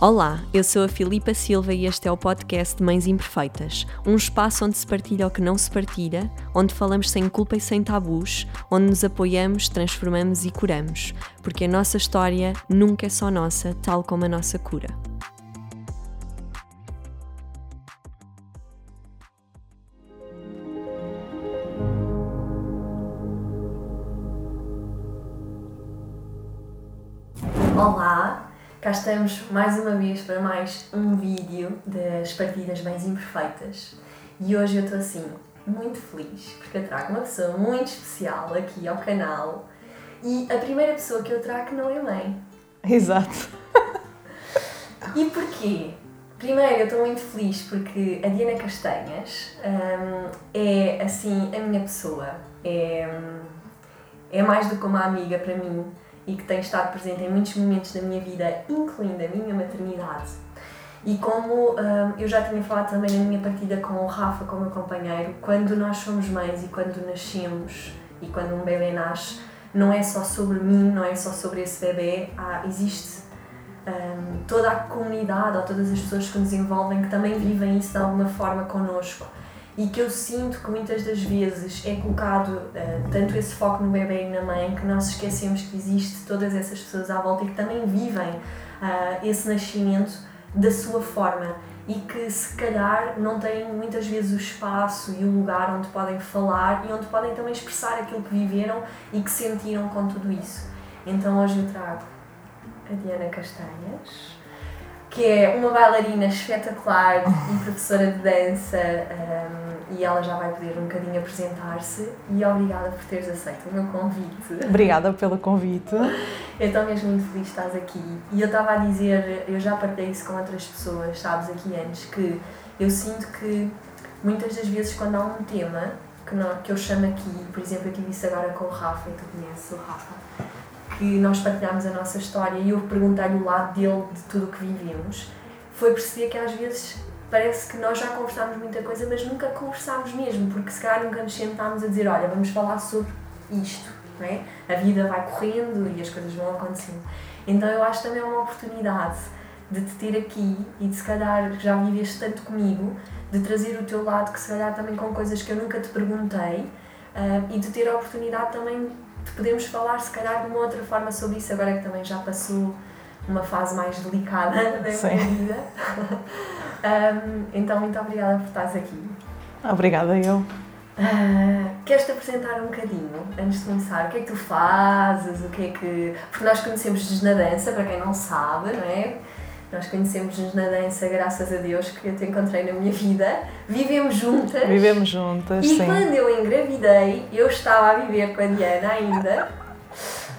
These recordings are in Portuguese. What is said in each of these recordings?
Olá, eu sou a Filipa Silva e este é o podcast de Mães Imperfeitas, um espaço onde se partilha o que não se partilha, onde falamos sem culpa e sem tabus, onde nos apoiamos, transformamos e curamos, porque a nossa história nunca é só nossa, tal como a nossa cura. Cá estamos mais uma vez para mais um vídeo das partidas bem imperfeitas e hoje eu estou assim muito feliz porque eu trago uma pessoa muito especial aqui ao canal e a primeira pessoa que eu trago não é mãe. Exato. E porquê? Primeiro, eu estou muito feliz porque a Diana Castanhas hum, é assim a minha pessoa. É, hum, é mais do que uma amiga para mim e que tem estado presente em muitos momentos da minha vida, incluindo a minha maternidade. E como hum, eu já tinha falado também na minha partida com o Rafa, como companheiro, quando nós somos mães e quando nascemos e quando um bebê nasce, não é só sobre mim, não é só sobre esse bebê, há, existe hum, toda a comunidade ou todas as pessoas que nos envolvem que também vivem isso de alguma forma connosco e que eu sinto que muitas das vezes é colocado uh, tanto esse foco no bebê e na mãe que nós esquecemos que existe todas essas pessoas à volta e que também vivem uh, esse nascimento da sua forma e que se calhar não têm muitas vezes o espaço e o lugar onde podem falar e onde podem também expressar aquilo que viveram e que sentiram com tudo isso. Então hoje eu trago a Diana Castanhas que é uma bailarina espetacular e professora de dança um, e ela já vai poder um bocadinho apresentar-se e obrigada por teres aceito o meu convite. Obrigada pelo convite. Eu estou mesmo muito feliz de estás aqui e eu estava a dizer, eu já partilhei isso com outras pessoas, sabes, aqui antes, que eu sinto que muitas das vezes quando há um tema que, não, que eu chamo aqui, por exemplo, eu tive isso agora com o Rafa, e tu conheces o Rafa, que nós partilhámos a nossa história e eu perguntei-lhe o lado dele de tudo o que vivemos, foi perceber que às vezes parece que nós já conversámos muita coisa, mas nunca conversámos mesmo, porque se calhar nunca nos sentámos a dizer, olha, vamos falar sobre isto, não é? A vida vai correndo e as coisas vão acontecendo. Então eu acho também uma oportunidade de te ter aqui e de se calhar já viveste tanto comigo, de trazer o teu lado, que se calhar também com coisas que eu nunca te perguntei, uh, e de ter a oportunidade também podemos falar se calhar de uma outra forma sobre isso, agora que também já passou uma fase mais delicada da minha vida. um, então, muito obrigada por estares aqui. Obrigada eu. Uh, Queres-te apresentar um bocadinho, antes de começar, o que é que tu fazes, o que é que... Porque nós conhecemos-nos na dança, para quem não sabe, não é? Nós conhecemos-nos na dança, graças a Deus, que eu te encontrei na minha vida. Vivemos juntas. Vivemos juntas, e sim. E quando eu engravidei, eu estava a viver com a Diana ainda.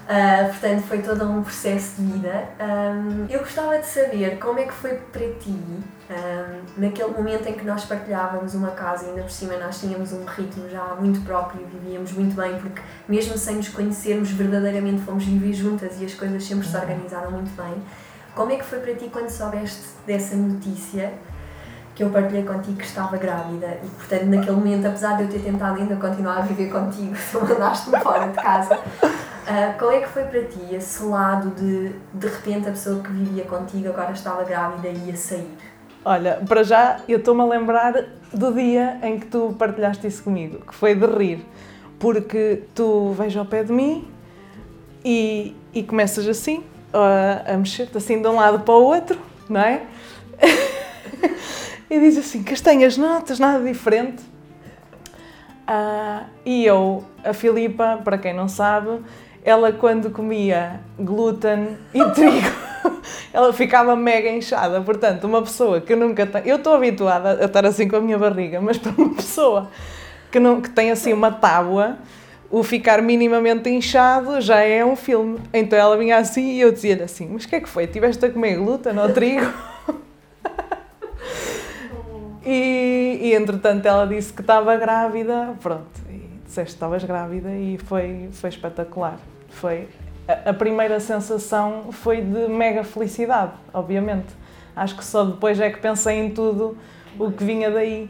Uh, portanto, foi todo um processo de vida. Um, eu gostava de saber como é que foi para ti, um, naquele momento em que nós partilhávamos uma casa, e ainda por cima nós tínhamos um ritmo já muito próprio, vivíamos muito bem, porque mesmo sem nos conhecermos, verdadeiramente fomos viver juntas e as coisas sempre se organizaram muito bem. Como é que foi para ti quando soubeste dessa notícia que eu partilhei contigo que estava grávida e, portanto, naquele momento, apesar de eu ter tentado ainda continuar a viver contigo, tu mandaste-me fora de casa, uh, qual é que foi para ti esse lado de, de repente, a pessoa que vivia contigo agora estava grávida e ia sair? Olha, para já, eu estou-me a lembrar do dia em que tu partilhaste isso comigo, que foi de rir, porque tu vais ao pé de mim e, e começas assim, a, a mexer-te assim de um lado para o outro, não é? e diz assim: castanhas, não estás nada diferente. Uh, e eu, a Filipa, para quem não sabe, ela quando comia glúten e trigo, ela ficava mega inchada. Portanto, uma pessoa que nunca tem. Eu estou habituada a estar assim com a minha barriga, mas para uma pessoa que, não, que tem assim uma tábua o ficar minimamente inchado já é um filme. Então ela vinha assim e eu dizia-lhe assim: Mas o que é que foi? Tiveste a comer glúten ou trigo? e, e entretanto ela disse que estava grávida, pronto, e disseste que estavas grávida e foi, foi espetacular. Foi, a, primeira sensação foi de mega felicidade, obviamente. Acho que só depois é que pensei em tudo o que vinha daí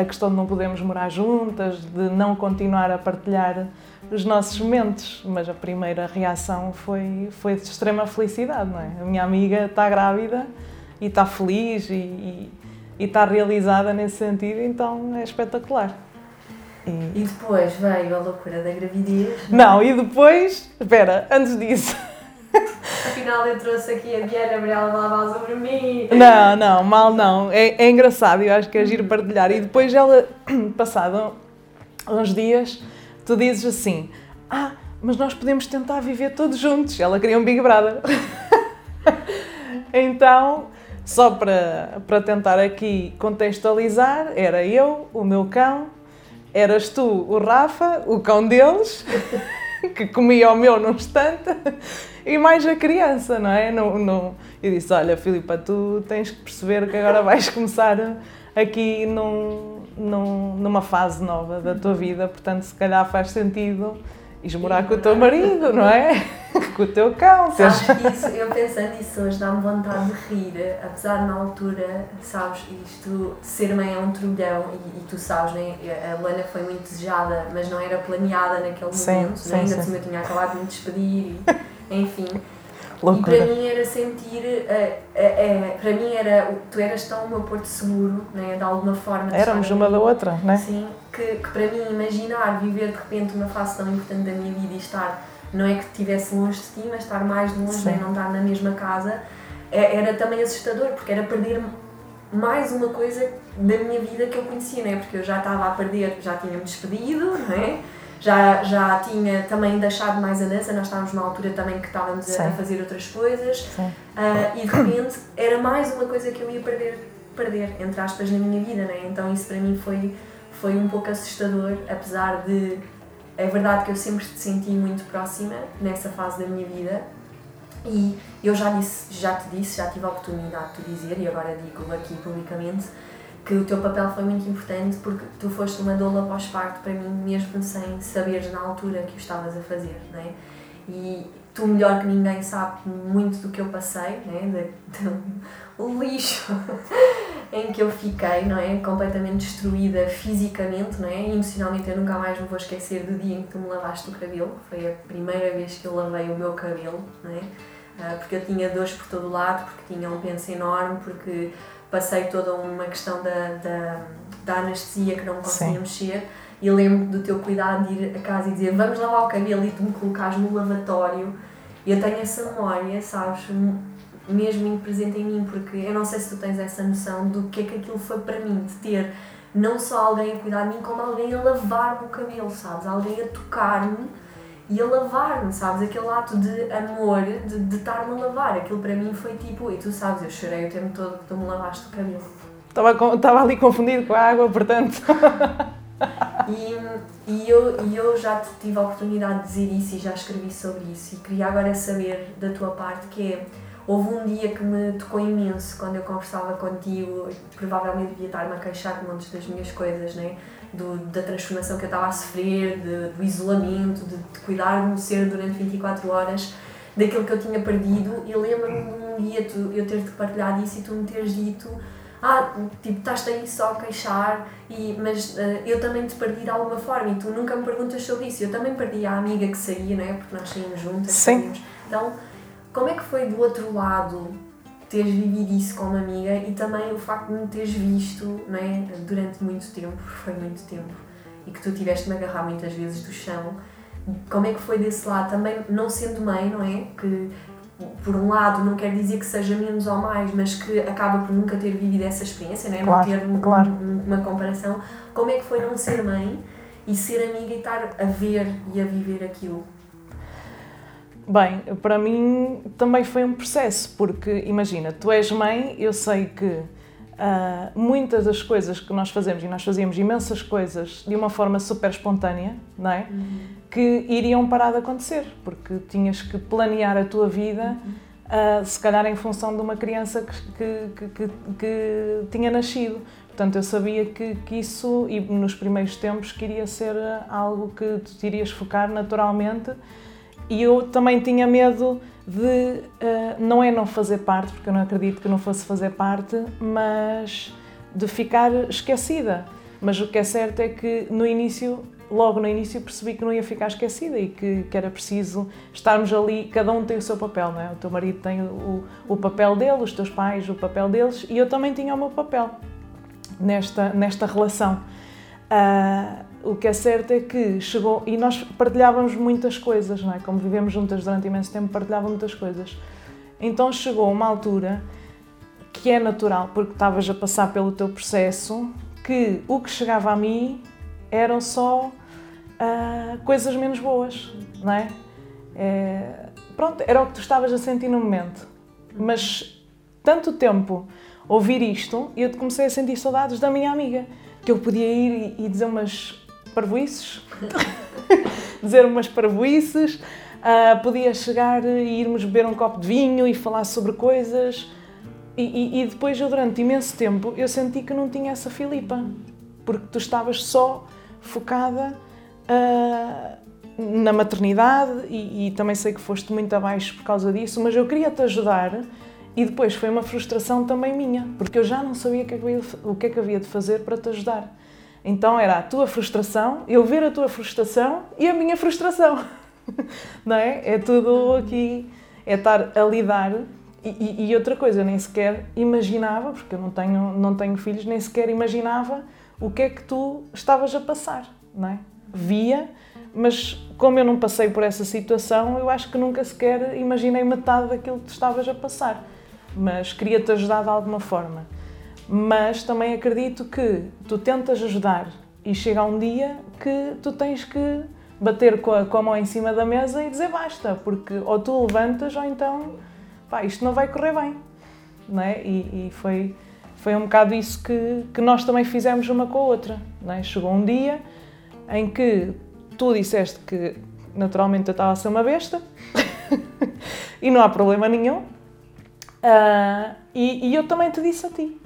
a questão de não podermos morar juntas, de não continuar a partilhar os nossos momentos, mas a primeira reação foi, foi de extrema felicidade, não é? A minha amiga está grávida e está feliz e, e está realizada nesse sentido, então é espetacular. E... e depois veio a loucura da gravidez. Não, não e depois, espera, antes disso. Afinal, eu trouxe aqui a Diana Gabriela Malval sobre mim. Não, não, mal não. É, é engraçado, eu acho que é giro partilhar. E depois ela, passado uns dias, tu dizes assim: Ah, mas nós podemos tentar viver todos juntos. Ela queria um Big Brother. então, só para, para tentar aqui contextualizar, era eu, o meu cão, eras tu, o Rafa, o cão deles, que comia o meu num instante, e mais a criança, não é? No... Eu disse: Olha, Filipa, tu tens que perceber que agora vais começar aqui num, num, numa fase nova da tua vida, portanto, se calhar faz sentido ires morar com o teu marido, não é? com o teu cão. Sabes que isso, eu pensando nisso hoje dá-me vontade de rir, apesar de na altura, sabes, isto, ser mãe é um turbilhão e, e, tu sabes, né? a Luana foi muito desejada, mas não era planeada naquele momento, sim, né? ainda sim. eu tinha acabado de me despedir, e, enfim. Loucura. E para mim era sentir, uh, uh, uh, para mim era, tu eras tão o meu porto seguro, né, de alguma forma. Éramos uma da outra, né? Sim, que, que para mim imaginar viver de repente uma fase tão importante da minha vida e estar, não é que estivesse longe de ti, mas estar mais longe, né, não estar na mesma casa, é, era também assustador, porque era perder mais uma coisa da minha vida que eu conhecia, né? porque eu já estava a perder, já tinha-me despedido, não é? Já, já tinha também deixado mais a dança, nós estávamos numa altura também que estávamos a, a fazer outras coisas uh, e de repente era mais uma coisa que eu ia perder, perder entre aspas, na minha vida, né? então isso para mim foi, foi um pouco assustador, apesar de. É verdade que eu sempre te senti muito próxima nessa fase da minha vida e eu já disse, já te disse, já tive a oportunidade de te dizer e agora digo aqui publicamente que o teu papel foi muito importante porque tu foste uma doula pós-parto para mim, mesmo sem saberes na altura que o estavas a fazer, não é? E tu, melhor que ninguém, sabe muito do que eu passei, não é? De, lixo em que eu fiquei, não é? Completamente destruída fisicamente, não é? E emocionalmente eu nunca mais me vou esquecer do dia em que tu me lavaste o cabelo. Foi a primeira vez que eu lavei o meu cabelo, não é? Ah, porque eu tinha dores por todo o lado, porque tinha um penso enorme, porque passei toda uma questão da, da, da anestesia que não conseguia Sim. mexer e lembro do teu cuidado de ir a casa e dizer vamos lavar o cabelo e tu me colocares no lavatório eu tenho essa memória, sabes, mesmo presente em mim porque eu não sei se tu tens essa noção do que é que aquilo foi para mim, de ter não só alguém a cuidar de mim como alguém a lavar-me o cabelo, sabes, alguém a tocar-me e a lavar-me, sabes? Aquele ato de amor, de, de estar-me a lavar. Aquilo para mim foi tipo, e tu sabes, eu chorei o tempo todo que tu me lavaste o cabelo. Estava, estava ali confundido com a água, portanto. e, e, eu, e eu já tive a oportunidade de dizer isso e já escrevi sobre isso. E queria agora saber da tua parte que é. Houve um dia que me tocou imenso quando eu conversava contigo, provavelmente devia estar-me a queixar de montes das minhas coisas, né? Do, da transformação que eu estava a sofrer, de, do isolamento, de, de cuidar de um ser durante 24 horas, daquilo que eu tinha perdido. E lembro-me de um dia tu, eu ter-te partilhado isso e tu me teres dito: Ah, tipo, estás aí só a queixar, e, mas uh, eu também te perdi de alguma forma e tu nunca me perguntas sobre isso. Eu também perdi a amiga que saía, não é? Porque nós saímos juntas. Sim. Saímos. Então, como é que foi do outro lado teres vivido isso com uma amiga e também o facto de me teres visto não é, durante muito tempo, foi muito tempo, e que tu tiveste-me agarrar muitas vezes do chão. Como é que foi desse lado? Também não sendo mãe, não é? Que por um lado não quer dizer que seja menos ou mais, mas que acaba por nunca ter vivido essa experiência, não, é? claro, não ter um, claro. um, uma comparação. Como é que foi não ser mãe e ser amiga e estar a ver e a viver aquilo? Bem, para mim também foi um processo, porque imagina, tu és mãe, eu sei que uh, muitas das coisas que nós fazemos, e nós fazíamos imensas coisas de uma forma super espontânea, não é? Uhum. Que iriam parar de acontecer, porque tinhas que planear a tua vida, uhum. uh, se calhar em função de uma criança que, que, que, que tinha nascido. Portanto, eu sabia que, que, isso, e nos primeiros tempos, que iria ser algo que tu irias focar naturalmente e eu também tinha medo de, uh, não é não fazer parte, porque eu não acredito que não fosse fazer parte, mas de ficar esquecida. Mas o que é certo é que no início logo no início percebi que não ia ficar esquecida e que, que era preciso estarmos ali, cada um tem o seu papel, não é? O teu marido tem o, o papel dele, os teus pais o papel deles e eu também tinha o meu papel nesta, nesta relação. Uh, o que é certo é que chegou, e nós partilhávamos muitas coisas, não é? Como vivemos juntas durante imenso tempo, partilhávamos muitas coisas. Então chegou uma altura que é natural, porque estavas a passar pelo teu processo, que o que chegava a mim eram só uh, coisas menos boas, não é? é? Pronto, era o que tu estavas a sentir no momento. Mas tanto tempo ouvir isto, eu comecei a sentir saudades da minha amiga, que eu podia ir e dizer umas parvoices, dizer umas parvoices, uh, podia chegar e irmos beber um copo de vinho e falar sobre coisas. E, e, e, depois eu, durante imenso tempo, eu senti que não tinha essa Filipa, porque tu estavas só focada uh, na maternidade e, e, também sei que foste muito abaixo por causa disso, mas eu queria te ajudar e depois foi uma frustração também minha, porque eu já não sabia o que é que é havia de fazer para te ajudar. Então era a tua frustração, eu ver a tua frustração e a minha frustração. Não é? É tudo aqui, é estar a lidar. E, e, outra coisa, eu nem sequer imaginava, porque eu não tenho, não tenho filhos, nem sequer imaginava o que é que tu estavas a passar, não é? Via, mas como eu não passei por essa situação, eu acho que nunca sequer imaginei metade daquilo que tu estavas a passar. Mas queria-te ajudar de alguma forma mas também acredito que tu tentas ajudar e chega um dia que tu tens que bater com a, com a mão em cima da mesa e dizer basta, porque ou tu levantas ou então pá, isto não vai correr bem. Não é? e, e foi, foi um bocado isso que, que nós também fizemos uma com a outra. Não é? Chegou um dia em que tu disseste que naturalmente eu estava a ser uma besta e não há problema nenhum. Uh, e, e eu também te disse a ti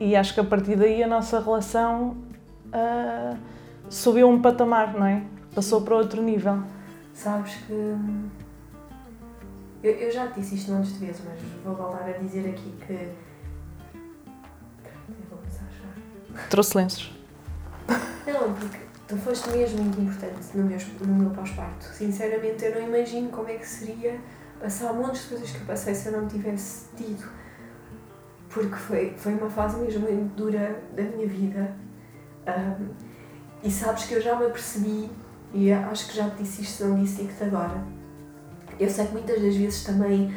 e acho que a partir daí a nossa relação uh, subiu um patamar, não é? Passou para outro nível. Sabes que. Eu, eu já te disse isto montes de vezes, mas vou voltar a dizer aqui que. Eu vou começar a chorar. Trouxe lenços. Não, porque tu foste mesmo muito importante no meu, no meu pós-parto. Sinceramente, eu não imagino como é que seria passar montes de coisas que eu passei se eu não tivesse tido porque foi, foi uma fase mesmo muito dura da minha vida. Um, e sabes que eu já me apercebi, e acho que já te disse isto, se não disse, digo-te agora. Eu sei que muitas das vezes também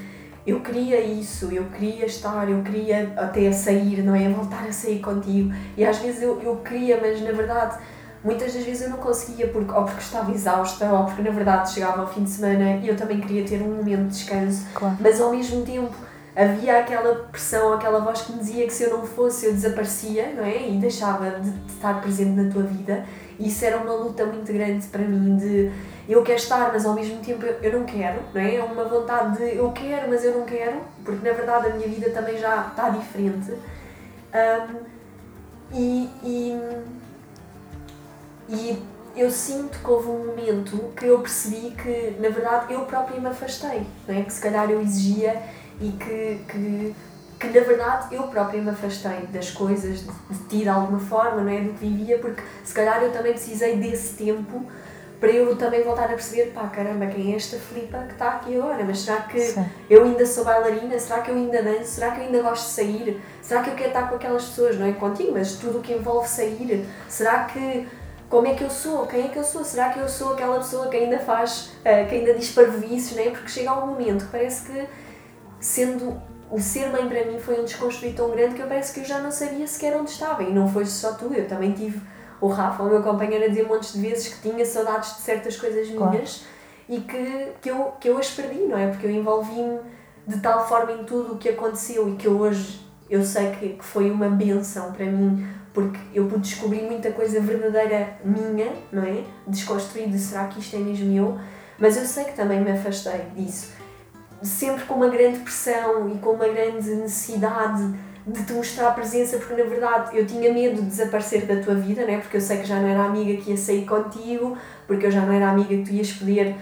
eu queria isso, eu queria estar, eu queria até sair, não é? Voltar a sair contigo. E às vezes eu, eu queria, mas na verdade muitas das vezes eu não conseguia, porque, ou porque estava exausta, ou porque na verdade chegava ao fim de semana e eu também queria ter um momento de descanso. Claro. Mas ao mesmo tempo havia aquela pressão, aquela voz que me dizia que se eu não fosse eu desaparecia, não é? E deixava de, estar presente na tua vida. E isso era uma luta muito grande para mim de eu quero estar, mas ao mesmo tempo eu não quero, não é? É uma vontade de eu quero, mas eu não quero, porque na verdade a minha vida também já está diferente. Um, e, e, e eu sinto que houve um momento que eu percebi que, na verdade, eu própria me afastei, não é? Que se calhar eu exigia e que, que, que na verdade eu própria me afastei das coisas, de, de ti de alguma forma, não é? Do que vivia, porque se calhar eu também precisei desse tempo para eu também voltar a perceber, pá, caramba, quem é esta Filipa que está aqui agora? Mas será que Sim. eu ainda sou bailarina? Será que eu ainda danço? Será que eu ainda gosto de sair? Será que eu quero estar com aquelas pessoas, não é contigo, mas tudo o que envolve sair? Será que como é que eu sou? Quem é que eu sou? Será que eu sou aquela pessoa que ainda faz, uh, que ainda diz parvoíces, não é? Porque chega um momento que parece que sendo o ser mãe para mim foi um desconstruir tão grande que eu parece que eu já não sabia sequer onde estava. E não foi só tu, eu também tive o Rafa, o meu companheiro, a dizer montes de vezes que tinha saudades de certas coisas minhas claro. e que, que, eu, que eu as perdi, não é? Porque eu envolvi-me de tal forma em tudo o que aconteceu e que hoje eu sei que, que foi uma benção para mim porque eu pude descobrir muita coisa verdadeira minha, não é? Desconstruir de será que isto é mesmo eu, mas eu sei que também me afastei disso sempre com uma grande pressão e com uma grande necessidade de te mostrar a presença, porque na verdade eu tinha medo de desaparecer da tua vida, né? porque eu sei que já não era a amiga que ia sair contigo, porque eu já não era amiga que tu ias poder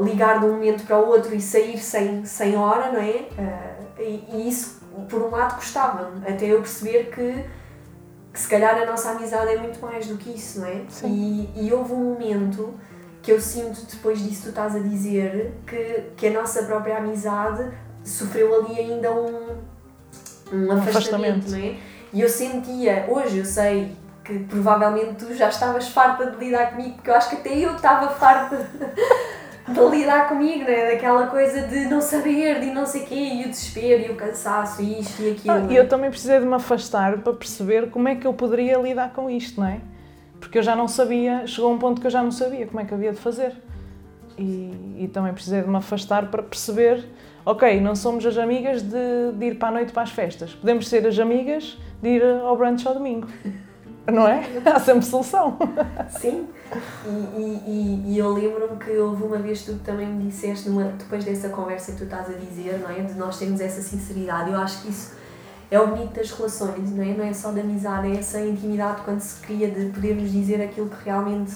ligar de um momento para o outro e sair sem, sem hora, não é? Uh, e, e, isso, por um lado, custava-me, até eu perceber que, que se calhar a nossa amizade é muito mais do que isso, não é? E, e houve um momento que eu sinto depois disso tu estás a dizer que, que a nossa própria amizade sofreu ali ainda um, um afastamento, afastamento. não é? E eu sentia, hoje eu sei que provavelmente tu já estavas farta de lidar comigo, porque eu acho que até eu estava farta de lidar comigo, né? Daquela coisa de não saber, de não sei o quê, e o desespero, e o cansaço, e isto e aquilo. Ah, e eu também precisei de me afastar para perceber como é que eu poderia lidar com isto, não é? Porque eu já não sabia, chegou um ponto que eu já não sabia como é que havia de fazer. E, e também precisei de me afastar para perceber, ok, não somos as amigas de, de ir para a noite para as festas, podemos ser as amigas de ir ao brunch ao domingo. Não é? Há sempre solução. Sim, e, e, e eu lembro-me que houve uma vez tu também me disseste, numa, depois dessa conversa que tu estás a dizer, não é? De nós termos essa sinceridade. Eu acho que isso é o bonito das relações, não é? Não é só da amizade, é essa intimidade quando se cria de podermos dizer aquilo que realmente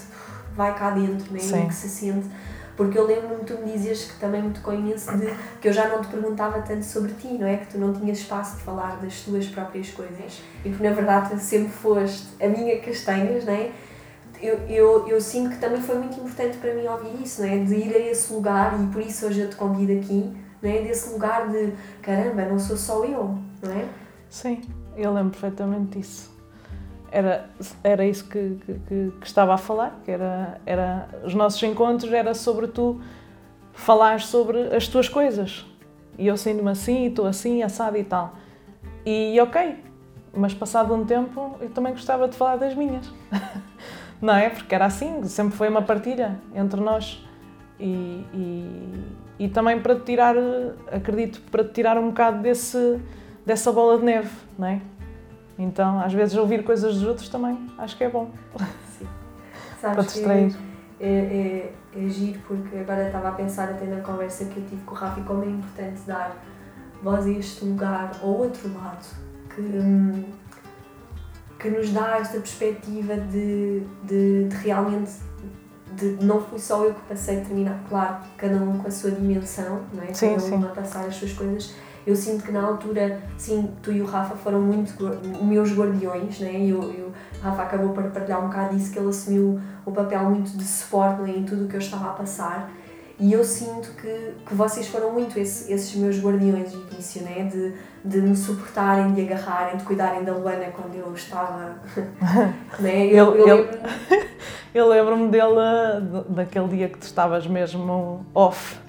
vai cá dentro, não é? Sim. Que se sente. Porque eu lembro-me, tu me dizias que também me tocou imenso de que eu já não te perguntava tanto sobre ti, não é? Que tu não tinhas espaço de falar das tuas próprias coisas. E que na verdade tu sempre foste a minha castanhas, não é? Eu, eu, eu sinto que também foi muito importante para mim ouvir isso, não é? De ir a esse lugar e por isso hoje eu te convido aqui, não é? Desse lugar de caramba, não sou só eu, não é? Sim, eu lembro perfeitamente disso. Era, era isso que, que, que, estava a falar, que era, era os nossos encontros era sobre tu falar sobre as tuas coisas. E eu sinto-me assim, estou assim, assado e tal. E ok, mas passado um tempo eu também gostava de falar das minhas. Não é? Porque era assim, sempre foi uma partilha entre nós. E, e, e também para tirar, acredito, para tirar um bocado desse dessa bola de neve, não é? Então, às vezes, ouvir coisas dos outros também acho que é bom. Sim. Sabes Para distrair. É, é, é, giro, porque agora estava a pensar até na conversa que eu tive com o Rafa como é importante dar voz a este lugar ou outro lado que, hum, que nos dá esta perspectiva de, de, de realmente de, não fui só eu que passei a terminar, claro, cada um com a sua dimensão, não é? Sim, cada um sim. a passar as suas coisas, eu sinto que na altura, sim, tu e o Rafa foram muito meus guardiões, né? E, eu, eu, o Rafa acabou por partilhar um bocado disso, que ele assumiu o papel muito de suporte né, em tudo o que eu estava a passar. E eu sinto que, que vocês foram muito esse, esses meus guardiões de início, né? De, de me suportarem, de agarrarem, de cuidarem da Luana quando eu estava. né? Eu, eu, eu, eu lembro-me dele, daquele dia que tu estavas mesmo off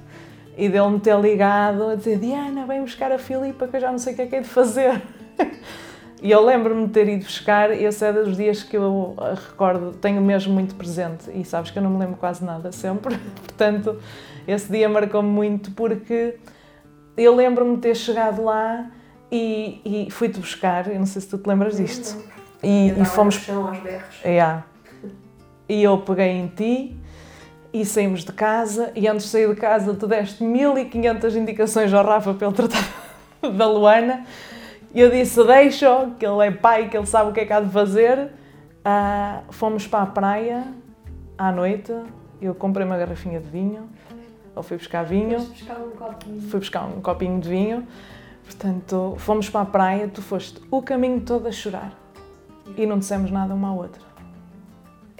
e dele me ter ligado a dizer Diana, vem buscar a Filipa que eu já não sei o que é que é de fazer. e eu lembro-me de ter ido buscar, e esse é dos dias que eu recordo, tenho mesmo muito presente. E sabes que eu não me lembro quase nada sempre. Portanto, esse dia marcou-me muito porque eu lembro-me de ter chegado lá e, e fui-te buscar. Eu não sei se tu te lembras disto. E, e fomos. Chão, aos berros. Yeah. E eu peguei em ti e saímos de casa e antes de sair de casa tu deste 1500 indicações ao Rafa para ele tratar da Luana. E eu disse deixa que ele é pai, que ele sabe o que é que há de fazer. Uh, fomos para a praia à noite eu comprei uma garrafinha de vinho ou fui buscar vinho. Buscar um fui buscar um copinho de vinho. Portanto fomos para a praia tu foste o caminho todo a chorar. E não dissemos nada uma à outra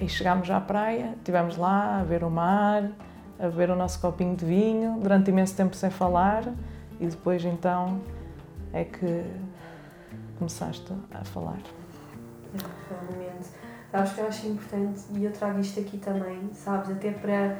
e chegámos à praia, estivemos lá a ver o mar, a beber o nosso copinho de vinho, durante imenso tempo sem falar, e depois então é que começaste a falar. Momento. Sabes que eu acho importante, e eu trago isto aqui também, sabes, até para,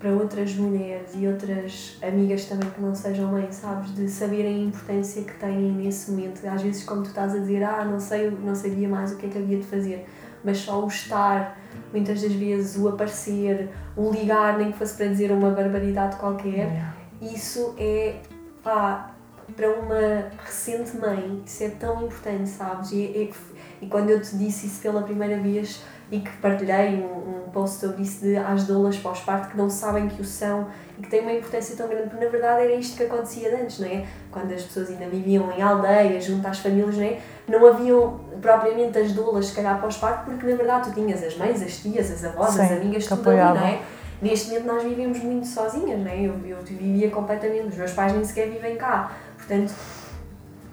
para outras mulheres e outras amigas também que não sejam mães, sabes, de saberem a importância que têm nesse momento. Às vezes, como tu estás a dizer, ah, não sei, não sabia mais o que é que havia de fazer mas só o estar, muitas das vezes o aparecer, o ligar, nem que fosse para dizer uma barbaridade qualquer, isso é, pá, para uma recente mãe, isso é tão importante, sabes? E, e, e quando eu te disse isso pela primeira vez e que partilhei um, um post sobre isso de as doulas pós-parto que não sabem que o são e que têm uma importância tão grande, porque na verdade era isto que acontecia antes, não é? Quando as pessoas ainda viviam em aldeias, junto às famílias, não é? Não haviam propriamente as doulas, se calhar, pós-parto, porque na verdade tu tinhas as mães, as tias, as avós, Sim, as amigas, tudo ali, não é? Neste momento nós vivemos muito sozinhas, não é? Eu, eu vivia completamente, os meus pais nem sequer vivem cá, portanto,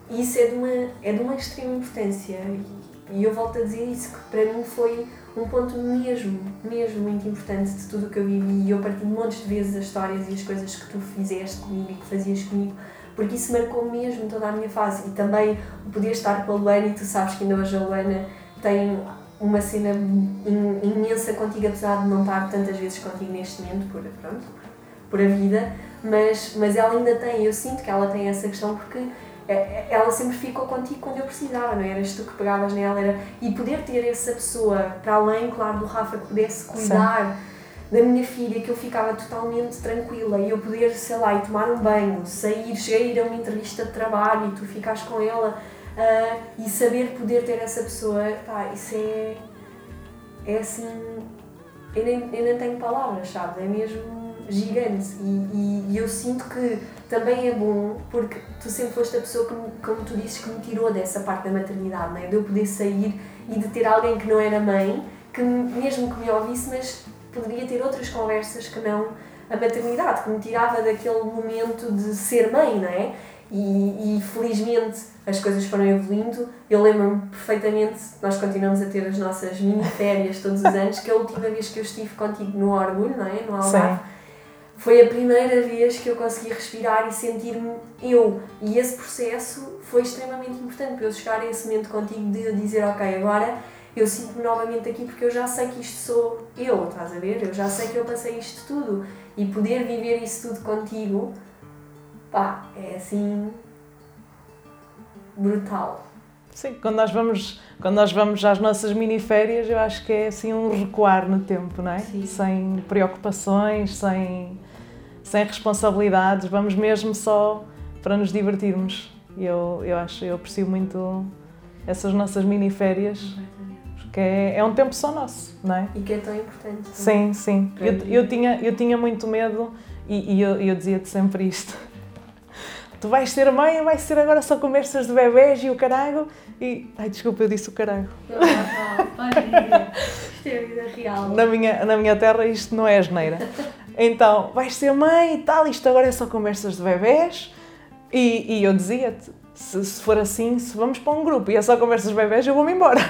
isso é de uma, é de uma extrema importância e, e eu volto a dizer isso, que para mim foi um ponto mesmo, mesmo muito importante de tudo o que eu vivi. E eu partilho montes de vezes as histórias e as coisas que tu fizeste comigo e que fazias comigo porque isso marcou mesmo toda a minha fase. E também poder estar com a Luana e tu sabes que ainda hoje a Luana tem uma cena imensa contigo apesar de não estar tantas vezes contigo neste momento por, pronto, por a vida. Mas, mas ela ainda tem, eu sinto que ela tem essa questão porque ela sempre ficou contigo quando eu precisava, não é? Eras tu que pegavas nela, era... e poder ter essa pessoa, para além, claro, do Rafa, que pudesse cuidar Sim. da minha filha, que eu ficava totalmente tranquila, e eu poder, sei lá, ir tomar um banho, sair, chegar a uma entrevista de trabalho, e tu ficares com ela, uh, e saber poder ter essa pessoa, pá, isso é, é assim, eu nem, eu nem tenho palavras, sabes? É mesmo gigante, e, e, e eu sinto que também é bom porque tu sempre foste a pessoa que, como tu dizes, que me tirou dessa parte da maternidade, não é? de eu poder sair e de ter alguém que não era mãe, que mesmo que me ouvisse, mas poderia ter outras conversas que não a maternidade, que me tirava daquele momento de ser mãe, não é? E, e felizmente as coisas foram evoluindo. Eu lembro-me perfeitamente, nós continuamos a ter as nossas mini férias todos os anos, que a última vez que eu estive contigo no Orgulho, não é? No Algarve. Foi a primeira vez que eu consegui respirar e sentir-me eu. E esse processo foi extremamente importante para eu chegar a esse momento contigo de dizer: Ok, agora eu sinto-me novamente aqui porque eu já sei que isto sou eu, estás a ver? Eu já sei que eu passei isto tudo. E poder viver isso tudo contigo, pá, é assim. brutal. Sim, quando nós vamos, quando nós vamos às nossas mini férias, eu acho que é assim um recuar no tempo, não é? Sim. Sem preocupações, sem sem responsabilidades, vamos mesmo só para nos divertirmos. Eu, eu acho, eu aprecio muito essas nossas mini férias, porque é, é um tempo só nosso, não é? E que é tão importante. Sim, sim. Eu, eu, tinha, eu tinha muito medo e, e eu, eu dizia-te sempre isto. Tu vais ser mãe, vai ser agora só conversas de bebés e o caralho. E. Ai, desculpa, eu disse o caralho. Não, não. Isto é a vida real. Na minha, na minha terra isto não é asneira. Então, vais ser mãe e tal, isto agora é só conversas de bebés. E, e eu dizia-te, se, se, for assim, se vamos para um grupo e é só conversas de bebés, eu vou-me embora.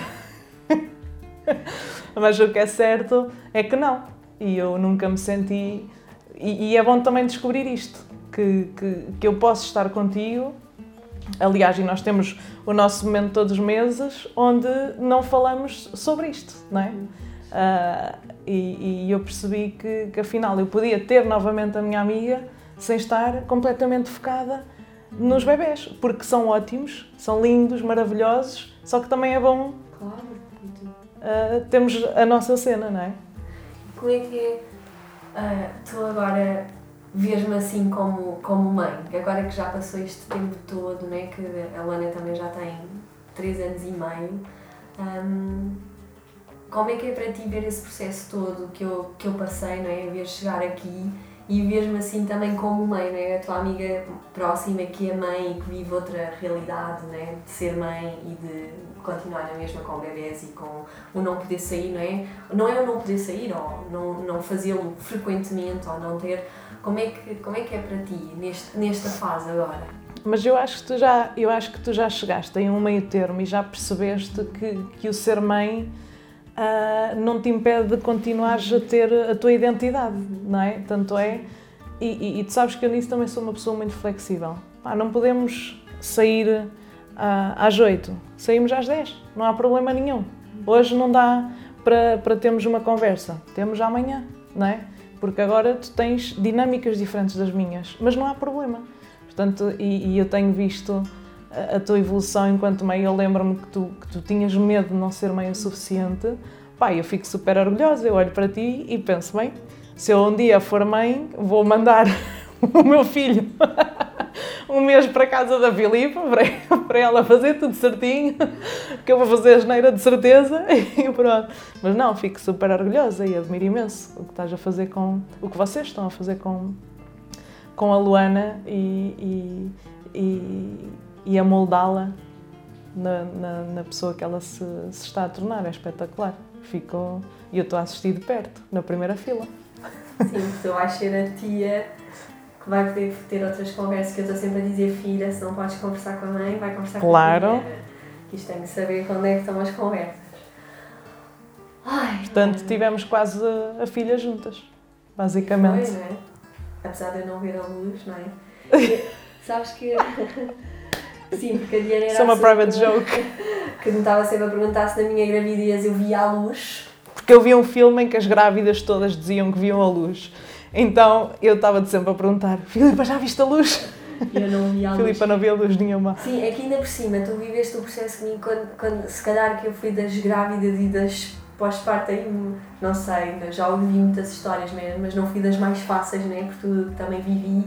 Mas o que é certo é que não. E eu nunca me senti. E, e é bom também descobrir isto: que, que, que eu posso estar contigo. Aliás, e nós temos o nosso momento todos os meses onde não falamos sobre isto, não é? Uh, e, e, eu percebi que, que afinal eu podia ter novamente a minha amiga sem estar completamente focada nos bebés, porque são ótimos, são lindos, maravilhosos, só que também é bom claro. uh, termos a nossa cena, não é? Como é que é uh, tu agora vês-me assim como, como mãe, agora que já passou este tempo todo, né, que a Lana também já tem 3 anos e meio, um, como é que é para ti ver esse processo todo que eu, que eu passei, não é? Ver chegar aqui e ver-me assim também como mãe, não é? A tua amiga próxima que é mãe e que vive outra realidade, não é? De ser mãe e de continuar na mesma com bebés e com o não poder sair, não é? Não é o não poder sair ou não, não fazê-lo frequentemente ou não ter. Como é que, como é, que é para ti neste, nesta fase agora? Mas eu acho que tu já, eu acho que tu já chegaste em um meio termo e já percebeste que, que o ser mãe uh, não te impede de continuares a ter a tua identidade, não é? Tanto é. E, e, e tu sabes que eu nisso também sou uma pessoa muito flexível. Pá, não podemos sair uh, às 8, saímos às 10, não há problema nenhum. Hoje não dá para, termos uma conversa, temos amanhã, não é? Porque agora tu tens dinâmicas diferentes das minhas, mas não há problema. Portanto, e, e eu tenho visto a, tua evolução enquanto mãe. Eu lembro-me que tu, que tu tinhas medo de não ser mãe o suficiente. Pai, eu fico super orgulhosa. Eu olho para ti e penso, bem, se eu um dia for mãe, vou mandar o meu filho um mês para a casa da Filipe para, para ela fazer tudo certinho, que eu vou fazer a geneira de certeza e pronto. Mas não, fico super orgulhosa e admiro imenso o que estás a fazer com o que vocês estão a fazer com, com a Luana e, e, e e a moldá-la na, na, na, pessoa que ela se, se, está a tornar. É espetacular. Ficou... E eu estou a assistir de perto, na primeira fila. Sim, tu vais ser a tia que vai poder ter outras conversas que eu estou sempre a dizer, filha, se não podes conversar com a mãe, vai conversar claro. com a filha. Isto tem que saber quando é que estão as conversas. Ai, Portanto, tivemos quase a, a filha juntas, basicamente. Foi, não é? Apesar de eu não ver a luz, não é? Sabes que. Sim, porque a Diana era. Isso é uma private joke. Que me estava sempre a perguntar se na minha gravidez eu via a luz. Porque eu vi um filme em que as grávidas todas diziam que viam a luz. Então eu estava sempre a perguntar: Filipa, já viste a luz? Eu não vi a luz. Filipa não via luz nenhuma. Sim, é que ainda por cima, tu viveste o processo comigo quando, quando se calhar que eu fui das grávidas e das pós-parto não sei, já ouvi muitas histórias mesmo, mas não fui das mais fáceis, né? Por tudo que também vivi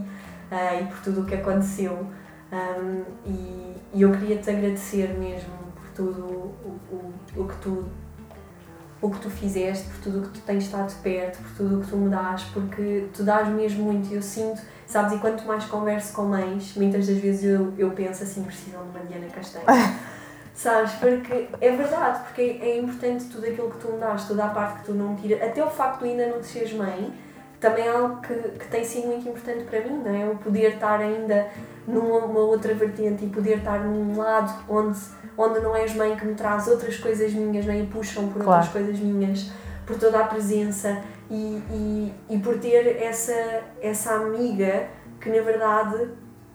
uh, e por tudo o que aconteceu. Um, e, e, eu queria te agradecer mesmo por tudo o, o, o que tu o que tu fizeste, por tudo o que tu tens estado perto, por tudo o que tu me dás, porque tu dás mesmo muito e eu sinto, sabes, e quanto mais converso com mães, muitas das vezes eu, eu penso assim, precisam de uma Diana Castanha. sabes, porque é verdade, porque é, importante tudo aquilo que tu me dás, toda a parte que tu não tiras, até o facto de ainda não seres mãe, também é algo que, que tem sido muito importante para mim, não é? O poder estar ainda numa outra vertente e poder estar num lado onde, onde não és mãe que me traz outras coisas minhas não é? e puxam por claro. outras coisas minhas, por toda a presença e, e, e por ter essa, essa amiga que na verdade,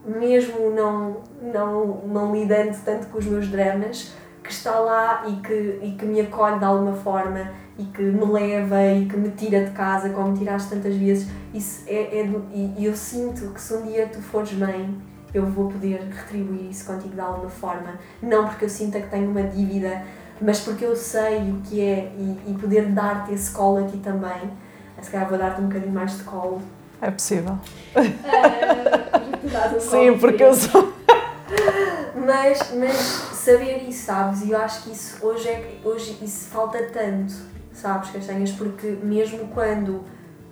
mesmo não, não, não lidando tanto com os meus dramas, que está lá e que, e que me acolhe de alguma forma e que me leva e que me tira de casa como me tiraste tantas vezes isso é, é e eu sinto que se um dia tu fores mãe eu vou poder retribuir isso contigo de alguma forma. Não porque eu sinta que tenho uma dívida mas porque eu sei o que é e, e poder dar-te esse colo aqui também. Se calhar vou dar-te um bocadinho mais de colo. É possível. Uh, sim porque eu sou mas, mas saber isso, sabes? E eu acho que isso hoje, é, hoje isso falta tanto sabes, castanhas? Porque mesmo quando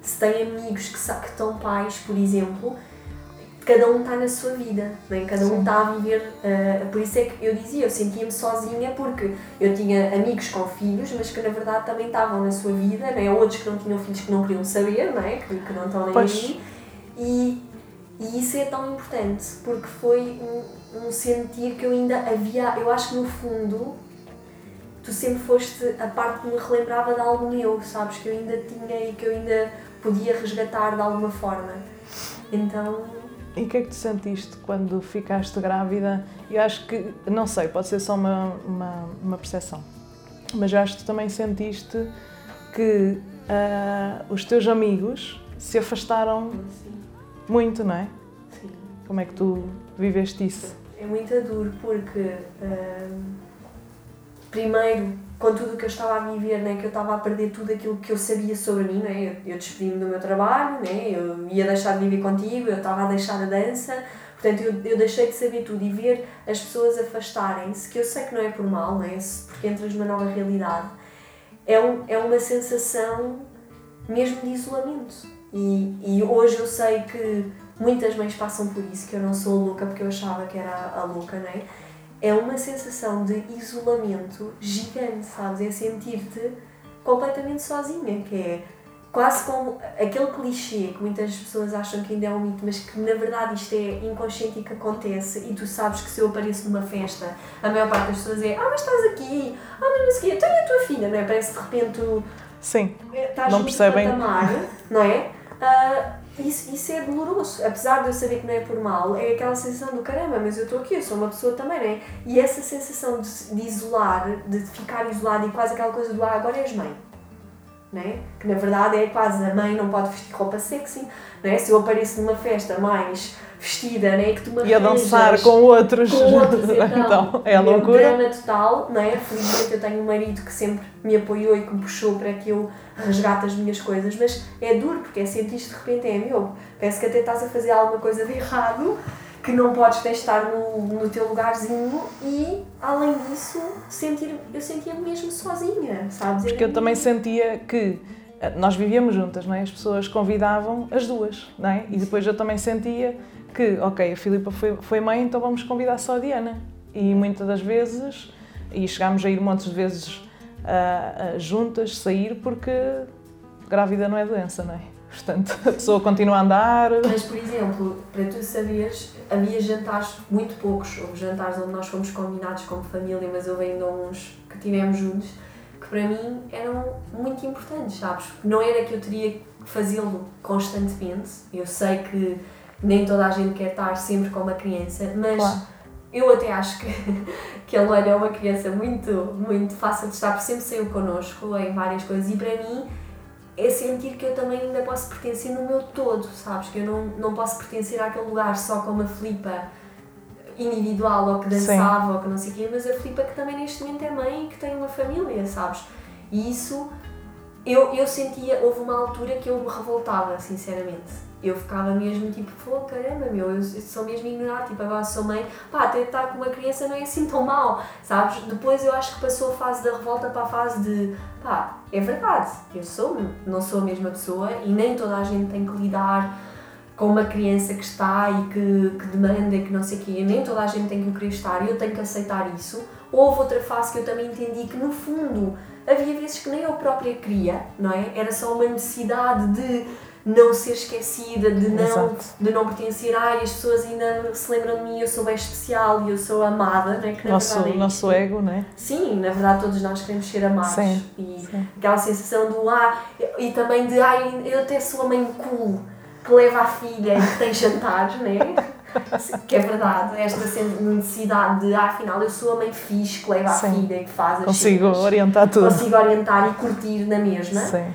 se tem amigos que, que estão pais, por exemplo, cada um está na sua vida, né? cada um está a viver. Uh, por isso é que eu dizia, eu sentia-me sozinha porque eu tinha amigos com filhos, mas que na verdade também estavam na sua vida, né? outros que não tinham filhos que não queriam saber, né? que, que não estão nem aí. E, e isso é tão importante porque foi um, um sentir que eu ainda havia, eu acho que no fundo tu sempre foste a parte que me relembrava de algo meu, sabes? Que eu ainda tinha e que eu ainda podia resgatar de alguma forma. Então. E o que é que tu sentiste quando ficaste grávida? Eu acho que, não sei, pode ser só uma, uma, uma percepção, mas eu acho que tu também sentiste que uh, os teus amigos se afastaram Sim. muito, não é? Sim. Como é que tu viveste isso? É muito duro porque. Uh primeiro, com tudo o que eu estava a viver, né, que eu estava a perder tudo aquilo que eu sabia sobre mim, né, eu, eu despedi-me do meu trabalho, né, eu ia deixar de viver contigo, eu estava a deixar a dança, portanto eu, eu deixei de saber tudo e ver as pessoas afastarem-se, que eu sei que não é por mal, né, porque entras numa nova realidade, é, um, é uma sensação mesmo de isolamento. E, e hoje eu sei que muitas mães passam por isso, que eu não sou louca porque eu achava que era a louca, né? É uma sensação de isolamento gigante, sabes? É sentir-te completamente sozinha, que é quase como aquele clichê que muitas pessoas acham que ainda é um mito, mas que na verdade isto é inconsciente e que acontece e tu sabes que se eu apareço numa festa, a maior parte das pessoas é ah, mas estás aqui, ah, mas não sei o quê, tenho a tua filha, não é? Parece de repente tu Sim, estás não percebem. Patamar, não é? Uh, isso, isso é doloroso. Apesar de eu saber que não é por mal, é aquela sensação do caramba, mas eu estou aqui, eu sou uma pessoa também, não é? E essa sensação de, de isolar, de ficar isolado e quase aquela coisa do ah, agora és mãe. Né? Que na verdade é quase a mãe não pode vestir roupa sexy, né? se eu apareço numa festa mais vestida, né? que tu me E a dançar com outros. Com outros então, então é a loucura. É drama total, né? felizmente eu tenho um marido que sempre me apoiou e que me puxou para que eu resgate as minhas coisas, mas é duro porque é sentir de repente é meu, parece que até estás a fazer alguma coisa de errado que não podes estar no, no teu lugarzinho e, além disso, sentir, eu sentia-me mesmo sozinha, sabes? Porque eu também sentia que eh, nós vivíamos juntas, não é? As pessoas convidavam as duas, não é? E depois eu também sentia que, ok, a Filipa foi, foi mãe, então vamos convidar só a Diana. E muitas das vezes, e chegámos a ir montes de vezes uh, juntas, sair, porque grávida não é doença, não é? Portanto, a pessoa continua a andar. Mas, por exemplo, para tu saberes, havia jantares, muito poucos, houve jantares onde nós fomos combinados como família, mas houve ainda uns que tivemos juntos, que para mim eram muito importantes, sabes? Não era que eu teria que fazê-lo constantemente, eu sei que nem toda a gente quer estar sempre com uma criança, mas Claro. Eu até acho que, que a Luana é uma criança muito, muito fácil de estar, porque sempre saiu connosco em várias coisas e para mim é sentir que eu também ainda posso pertencer no meu todo, sabes? Que eu não, não posso pertencer àquele lugar só com uma flipa individual ou que dançava ou que não sei o quê, mas a flipa que também neste momento é mãe e que tem uma família, sabes? E isso eu, eu sentia, houve uma altura que eu me revoltava, sinceramente. Eu ficava mesmo tipo, pô, caramba, meu, eu, sou mesmo ignorar, tipo, agora sou mãe, pá, até estar com uma criança não é assim tão mal, sabes? Depois eu acho que passou a fase da revolta para a fase de, pá, é verdade, eu sou, não sou a mesma pessoa e nem toda a gente tem que lidar com uma criança que está e que, que demanda e que não sei o quê, nem toda a gente tem que querer estar e eu tenho que aceitar isso. Houve outra fase que eu também entendi que, no fundo, havia vezes que nem eu própria queria, não é? Era só uma necessidade de não ser esquecida, de não, Exato. de não pertencer, ai, as pessoas ainda se lembram de mim, eu sou bem especial e eu sou amada, não é? Que na Nosso, verdade é nosso ego, não é? Sim, na verdade todos nós queremos ser amados Sim, e sim. aquela sensação do ah, e também de ai, eu até sou a mãe cool que leva a filha e que tem jantares, né? que é verdade, esta necessidade de ah, afinal eu sou a mãe fixe que leva a Sim. filha e que faz as Consigo cenas. orientar tudo. consigo orientar e curtir na mesma. Sim.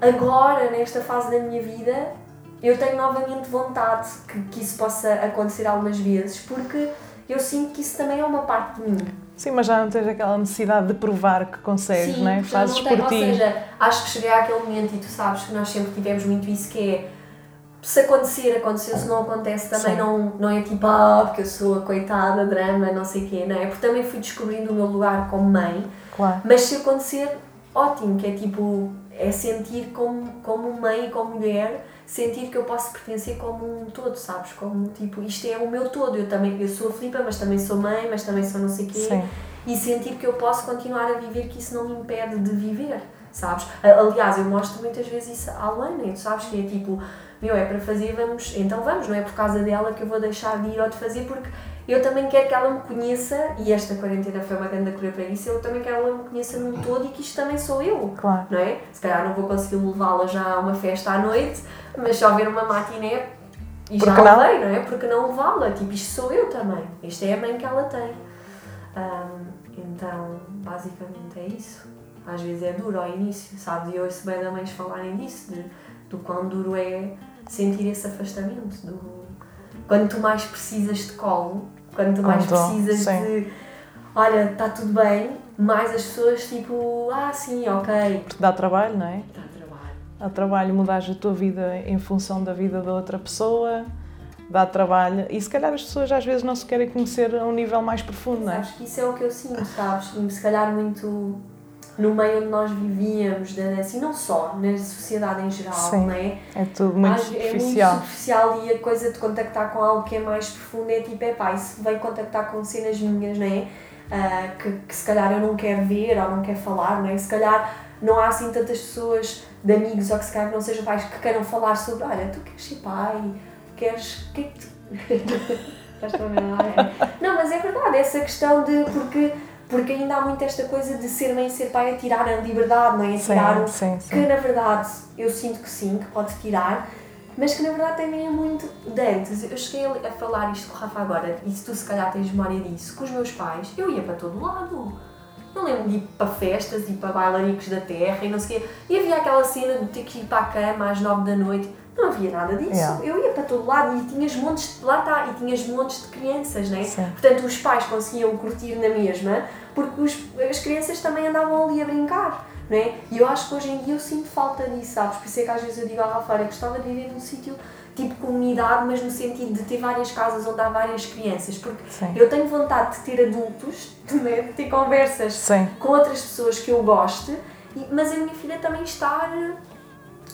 Agora, nesta fase da minha vida, eu tenho novamente vontade que, que isso possa acontecer algumas vezes, porque eu sinto que isso também é uma parte de mim. Sim, mas já não tens aquela necessidade de provar que consegues, Sim, não é? Fazes não tenho, por ou ti. seja, acho que cheguei àquele momento e tu sabes que nós sempre tivemos muito isso que é se acontecer, aconteceu, se não acontece também Sim. não, não é tipo, ah, porque eu sou a coitada, drama, não sei o quê, não é? Porque também fui descobrindo o meu lugar como mãe, Claro. mas se acontecer, ótimo, que é tipo, é sentir como, como mãe e como mulher, sentir que eu posso pertencer como um todo, sabes? Como tipo, isto é o meu todo, eu também, eu sou a Filipa, mas também sou mãe, mas também sou não sei quê Sim. e sentir que eu posso continuar a viver, que isso não me impede de viver, sabes? Aliás, eu mostro muitas vezes isso à Luana tu sabes que é tipo, meu, é para fazer, vamos, então vamos, não é por causa dela que eu vou deixar de ir ou de fazer, porque eu também quero que ela me conheça, e esta quarentena foi uma grande cura para isso, eu também quero que ela me conheça num todo e que isto também sou eu. Claro. Não é? Se calhar não vou conseguir levá-la já a uma festa à noite, mas só ver uma matiné e já não? levei, não é? Porque não levá-la? Tipo, isto sou eu também. Isto é a mãe que ela tem. Ahm, então, basicamente é isso. Às vezes é duro ao início, sabes? E eu ouço bem da mães falarem disso, de, do quão duro é sentir esse afastamento. Do, quando tu mais precisas de colo, quando tu mais precisas sim. de olha, está tudo bem, mais as pessoas tipo, ah sim, ok, Porque dá trabalho, não é? dá trabalho. Dá trabalho mudar a tua vida em função da vida da outra pessoa, dá trabalho. E se calhar as pessoas às vezes não se querem conhecer a um nível mais profundo, não é? Sabes que isso é o que eu sinto, sabes? Se calhar muito no meio onde nós vivíamos, da- assim, não só, na sociedade em geral, Sim. não é? É tudo muito Às- É muito superficial. superficial e a coisa de contactar com algo que é mais profundo é tipo, é pá, isso vem contactar com cenas minhas, não é? Ah, que, que se calhar eu não quero ver ou não quero falar, não é? Se calhar não há assim tantas pessoas de amigos ou que se calhar não sejam pais que queiram falar sobre, olha, tu queres ser pai, queres. Que é que tu... Estás a ver? É. Não, mas é verdade, essa questão de. Porque, porque ainda há muito esta coisa de ser mãe e ser pai a tirar a liberdade, não é? A tirar o, Sim, sim, que na verdade eu sinto que sim, que pode tirar, mas que na verdade também é muito de antes. Eu cheguei a a falar isto com o Rafa agora, e se tu se calhar tens memória disso, com os meus pais, eu ia para todo lado. Eu lembro de ir para festas e para bailaricos da terra e não sei o quê. E havia aquela cena de ter que ir para a cama às nove da noite. Não havia nada disso. Yeah. Eu ia para todo lado e tinhas montes de, lá está, e tinhas montes de crianças, né? Sim. Portanto, os pais conseguiam curtir na mesma, porque os, as crianças também andavam ali a brincar, não é? E eu acho que hoje em dia eu sinto falta disso, sabes? Por isso é que às vezes eu digo à Rafa, olha, gostava de viver num sítio tipo comunidade, mas no sentido de ter várias casas onde há várias crianças, porque Sim. eu tenho vontade de ter adultos, né? de ter conversas Sim. com outras pessoas que eu goste, mas a minha filha também estar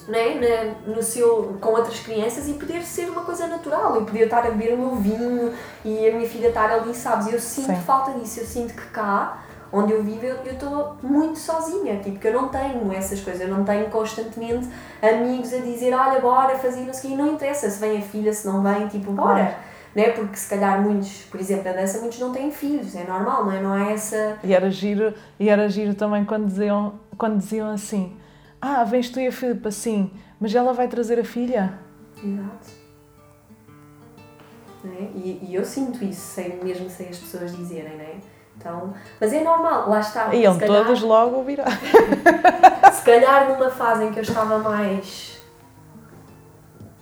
né, na- no seu, com outras crianças e poder ser uma coisa natural. Eu poder estar a beber o meu vinho e a minha filha estar ali, sabes? Eu sinto Sim. falta disso. Eu sinto que cá, onde eu vivo eu estou muito sozinha, tipo, que eu não tenho essas coisas, eu não tenho constantemente amigos a dizer, olha, bora fazer não sei o quê, não interessa se vem a filha, se não vem, tipo, bora. Claro. Né? Porque se calhar muitos, por exemplo, a dança, muitos não têm filhos, é normal, não é? Não há essa... E era giro, e era giro também quando diziam, quando diziam assim, ah, vens tu e a Filipe, sim, mas ela vai trazer a filha. Exato. Né? E, e, eu sinto isso, sem, mesmo sem as pessoas dizerem, né? Então, mas é normal, lá está. Iam calhar, todas logo virar. se calhar numa fase em que eu estava mais.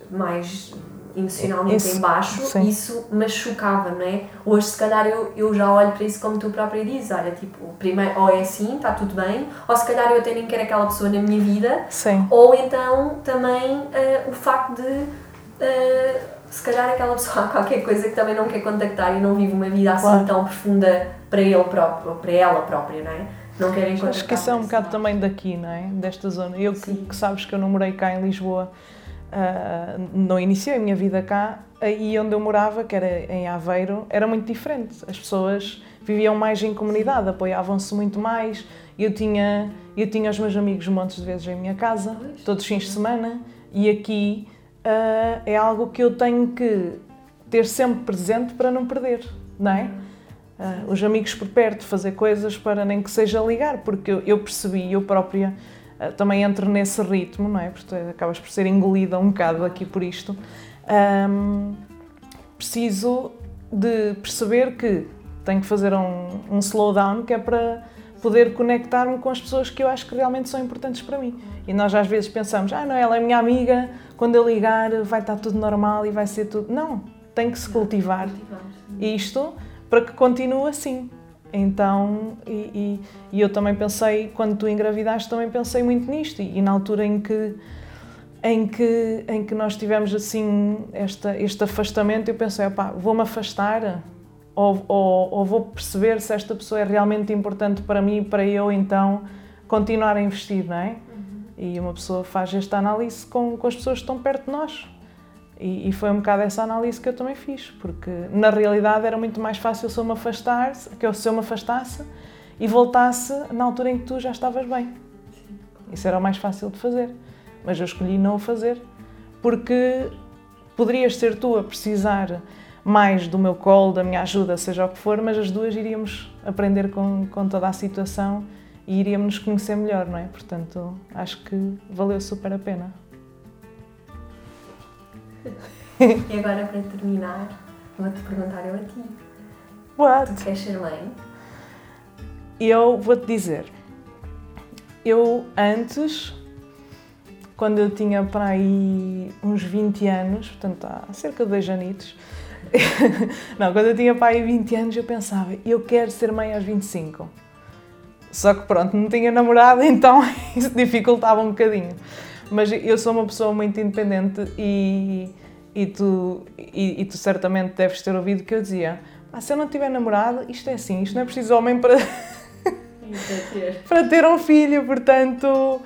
mais emocionalmente isso, em baixo, sim. isso me chocava, não é? Hoje, se calhar, eu, eu já olho para isso como tu própria dizes: olha, tipo, primeiro, ou é assim, está tudo bem, ou se calhar eu até nem quero aquela pessoa na minha vida, sim. ou então também uh, o facto de. Uh, se calhar aquela pessoa há qualquer coisa que também não quer contactar e não vive uma vida assim claro. tão profunda para ele próprio, para ela própria, não é? Não querem contactar. Acho que isso é um bocado também daqui, não é? Desta zona. Eu que, que, sabes que eu não morei cá em Lisboa, uh, não iniciei a minha vida cá, e onde eu morava, que era em Aveiro, era muito diferente. As pessoas viviam mais em comunidade, apoiavam-se muito mais. Eu tinha, eu tinha os meus amigos montes de vezes em minha casa, todos os fins de semana, e aqui uh, é algo que eu tenho que ter sempre presente para não perder, não é? Uh, os amigos por perto, fazer coisas para nem que seja ligar, porque eu, eu percebi, eu própria também entro nesse ritmo, não é? Porque acabas por ser engolida um bocado aqui por isto. Um, preciso de perceber que tenho que fazer um, um slowdown que é para poder conectar-me com as pessoas que eu acho que realmente são importantes para mim. E nós às vezes pensamos, ah, não, ela é minha amiga, quando eu ligar vai estar tudo normal e vai ser tudo. Não, tem que se cultivar isto para que continue assim. Então, e, e, e, eu também pensei, quando tu engravidaste, também pensei muito nisto. E, e na altura em que, em que, em que nós tivemos assim esta, este afastamento, eu pensei, opá, vou-me afastar ou, ou, ou, vou perceber se esta pessoa é realmente importante para mim e para eu então continuar a investir, não é? E uma pessoa faz esta análise com, com as pessoas que estão perto de nós. E, e, foi um bocado essa análise que eu também fiz, porque na realidade era muito mais fácil se eu me afastar, que eu, se eu me afastasse e voltasse na altura em que tu já estavas bem. Isso era o mais fácil de fazer. Mas eu escolhi não o fazer, porque poderias ser tu a precisar mais do meu colo, da minha ajuda, seja o que for, mas as duas iríamos aprender com, com toda a situação e iríamos nos conhecer melhor, não é? Portanto, acho que valeu super a pena. E agora, para terminar, vou-te perguntar eu a ti. What? Tu queres ser mãe? Eu vou-te dizer. Eu antes, quando eu tinha para aí uns 20 anos, portanto há cerca de dois anitos, não, quando eu tinha para aí 20 anos eu pensava, eu quero ser mãe aos 25 só que pronto, não tinha namorado, então isso dificultava um bocadinho. Mas eu sou uma pessoa muito independente e, e, tu, e, e tu certamente deves ter ouvido que eu dizia: ah, se eu não tiver namorado, isto é assim, isto não é preciso homem para, para ter um filho, portanto.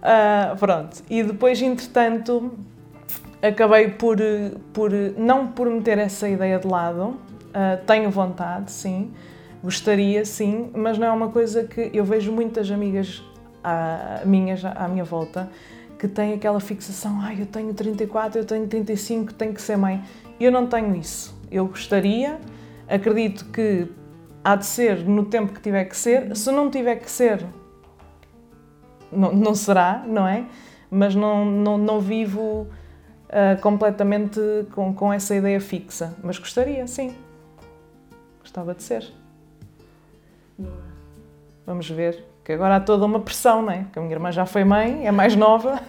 Uh, pronto. E depois, entretanto, acabei por, por não por meter essa ideia de lado. Uh, tenho vontade, sim Gostaria, sim, mas não é uma coisa que eu vejo muitas amigas à, minhas à minha volta que têm aquela fixação, ai, ah, eu tenho 34, eu tenho 35, tenho que ser mãe. Eu não tenho isso. Eu gostaria, acredito que há de ser no tempo que tiver que ser. Se não tiver que ser, não, não será, não é? Mas não, não, não vivo uh, completamente com, com essa ideia fixa. Mas gostaria, sim. Gostava de ser. Vamos ver, que agora há toda uma pressão, não é? Que a minha irmã já foi mãe, é mais nova.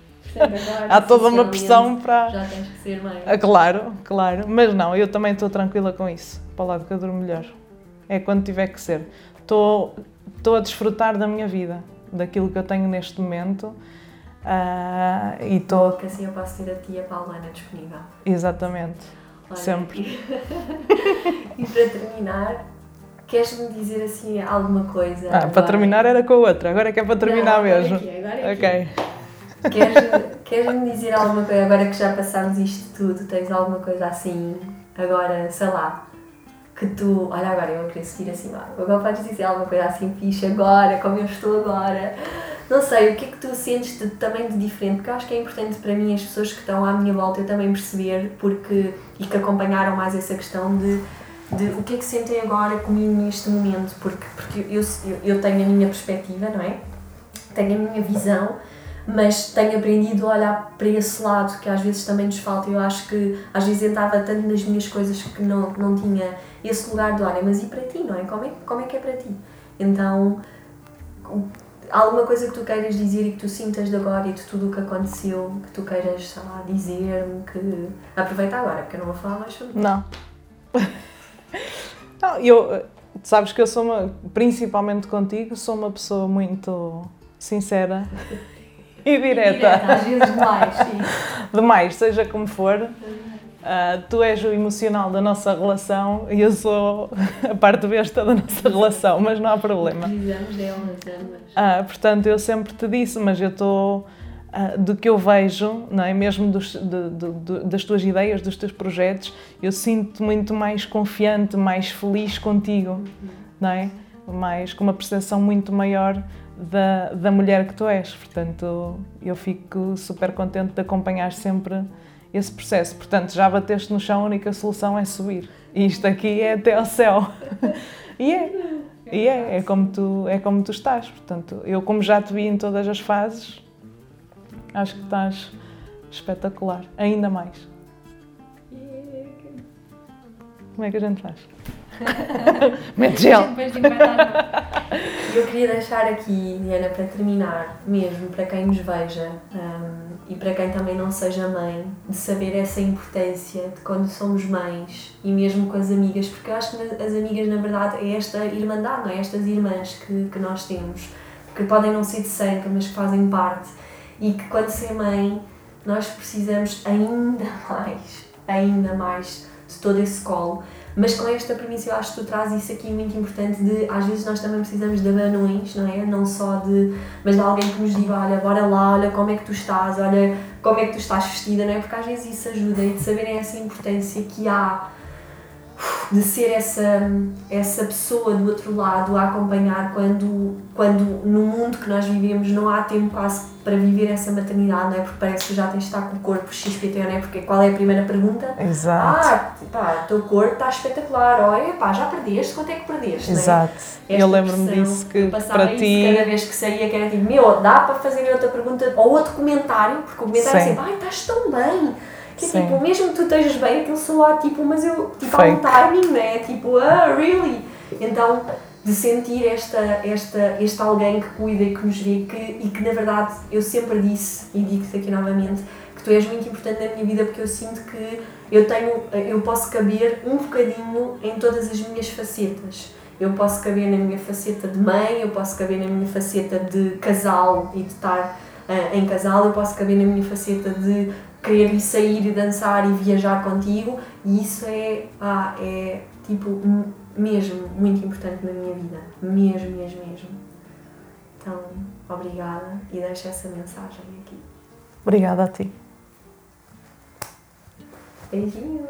há toda uma pressão para. Já tens que ser mãe. Ah, claro, claro. Mas não, eu também estou tranquila com isso. Para o lado que eu durmo melhor. É quando tiver que ser. Estou, estou a desfrutar da minha vida, daquilo que eu tenho neste momento. Uh, e estou. Que assim eu posso ter a tia Paulana disponível. Exatamente. Olha, Sempre. e para terminar, Queres-me dizer assim alguma coisa? Ah, agora? para terminar era com a outra, agora é que é para terminar Não, mesmo. Aqui, agora aqui. Ok. Queres-me dizer alguma coisa, agora que já passámos isto tudo, tens alguma coisa assim, agora, sei lá, que tu, olha agora, eu queria seguir assim, agora podes dizer alguma coisa assim fixe agora, como eu estou agora. Não sei, o que é que tu sentes de, também de diferente? Porque eu acho que é importante para mim as pessoas que estão à minha volta eu também perceber porque, e que acompanharam mais essa questão de, de o que é que sentem agora comigo neste momento, porque, porque eu, eu, eu tenho a minha perspectiva, não é? Tenho a minha visão mas tenho aprendido a olhar para esse lado que às vezes também nos falta. Eu acho que às vezes entrava tanto nas minhas coisas que não, não tinha esse lugar de olha, mas e para ti, não é? Como é, como é que é para ti? Então, alguma coisa que tu queiras dizer e que tu sintas de agora e de tudo o que aconteceu, que tu queiras, sei lá, dizer-me, que. Aproveita agora, porque eu não vou falar mais sobre Não. não, eu. Sabes que eu sou uma. Principalmente contigo, sou uma pessoa muito sincera e direta. E direta, às vezes demais, sim. Demais, seja como for. Uh, tu és o emocional da nossa relação e eu sou a parte besta da nossa relação, mas não há problema. Precisamos delas ambas. Uh, portanto, eu sempre te disse, mas eu estou. Uh, do que eu vejo, não é? mesmo dos, de, de, das tuas ideias, dos teus projetos, eu sinto muito mais confiante, mais feliz contigo, não é? mais, com uma percepção muito maior da, da mulher que tu és. Portanto, eu fico super contente de acompanhar sempre esse processo. Portanto, já bateste no chão, a única solução é subir. E isto aqui é até ao céu. e é. E é, é como, tu, é como tu estás. Portanto, eu, como já te vi em todas as fases, acho que estás espetacular. Ainda mais. Como é que a gente faz? Mete gel. Eu queria deixar aqui, Diana, para terminar, mesmo para quem nos veja um, e para quem também não seja mãe, de saber essa importância de quando somos mães e mesmo com as amigas, porque eu acho que as amigas, na verdade, é esta irmandade, não é? Estas irmãs que, que nós temos, que podem não ser de sangue, mas que fazem parte e que quando ser mãe nós precisamos ainda mais, ainda mais de todo esse colo mas com esta premissa eu acho que tu trazes isso aqui muito importante de às vezes nós também precisamos de abanões, não é? Não só de. mas de alguém que nos diga, olha, bora lá, olha como é que tu estás, olha como é que tu estás vestida, não é? Porque às vezes isso ajuda e de saberem essa importância que há de ser essa, essa pessoa do outro lado a acompanhar quando, quando no mundo que nós vivemos não há tempo quase para viver essa maternidade, não é? Porque parece que já tens de estar com o corpo XPT, não é? Porque qual é a primeira pergunta? Exato. Ah, pá, teu corpo está espetacular, olha, pá, já perdeste, quanto é que perdeste? Exato. É? Eu lembro-me disso que para ti. Cada vez que saía, que era tipo, meu, dá para fazer outra pergunta ou outro comentário, porque o comentário Sim. é sempre, ai, estás tão bem que é tipo, mesmo que tu estejas bem, aquilo soa tipo, mas eu, tipo, Fake. há um timing, né? Tipo, ah, really? Então, de sentir esta, esta, este alguém que cuida e que nos vê que, e que, na verdade, eu sempre disse, e digo-te aqui novamente, que tu és muito importante na minha vida porque eu sinto que eu tenho, eu posso caber um bocadinho em todas as minhas facetas. Eu posso caber na minha faceta de mãe, eu posso caber na minha faceta de casal e de estar uh, em casal, eu posso caber na minha faceta de querer ir sair e dançar e viajar contigo e isso é, ah, é tipo mesmo muito importante na minha vida, mesmo, mesmo, mesmo. Então, obrigada e deixo essa mensagem aqui. Obrigada a ti. Beijinho!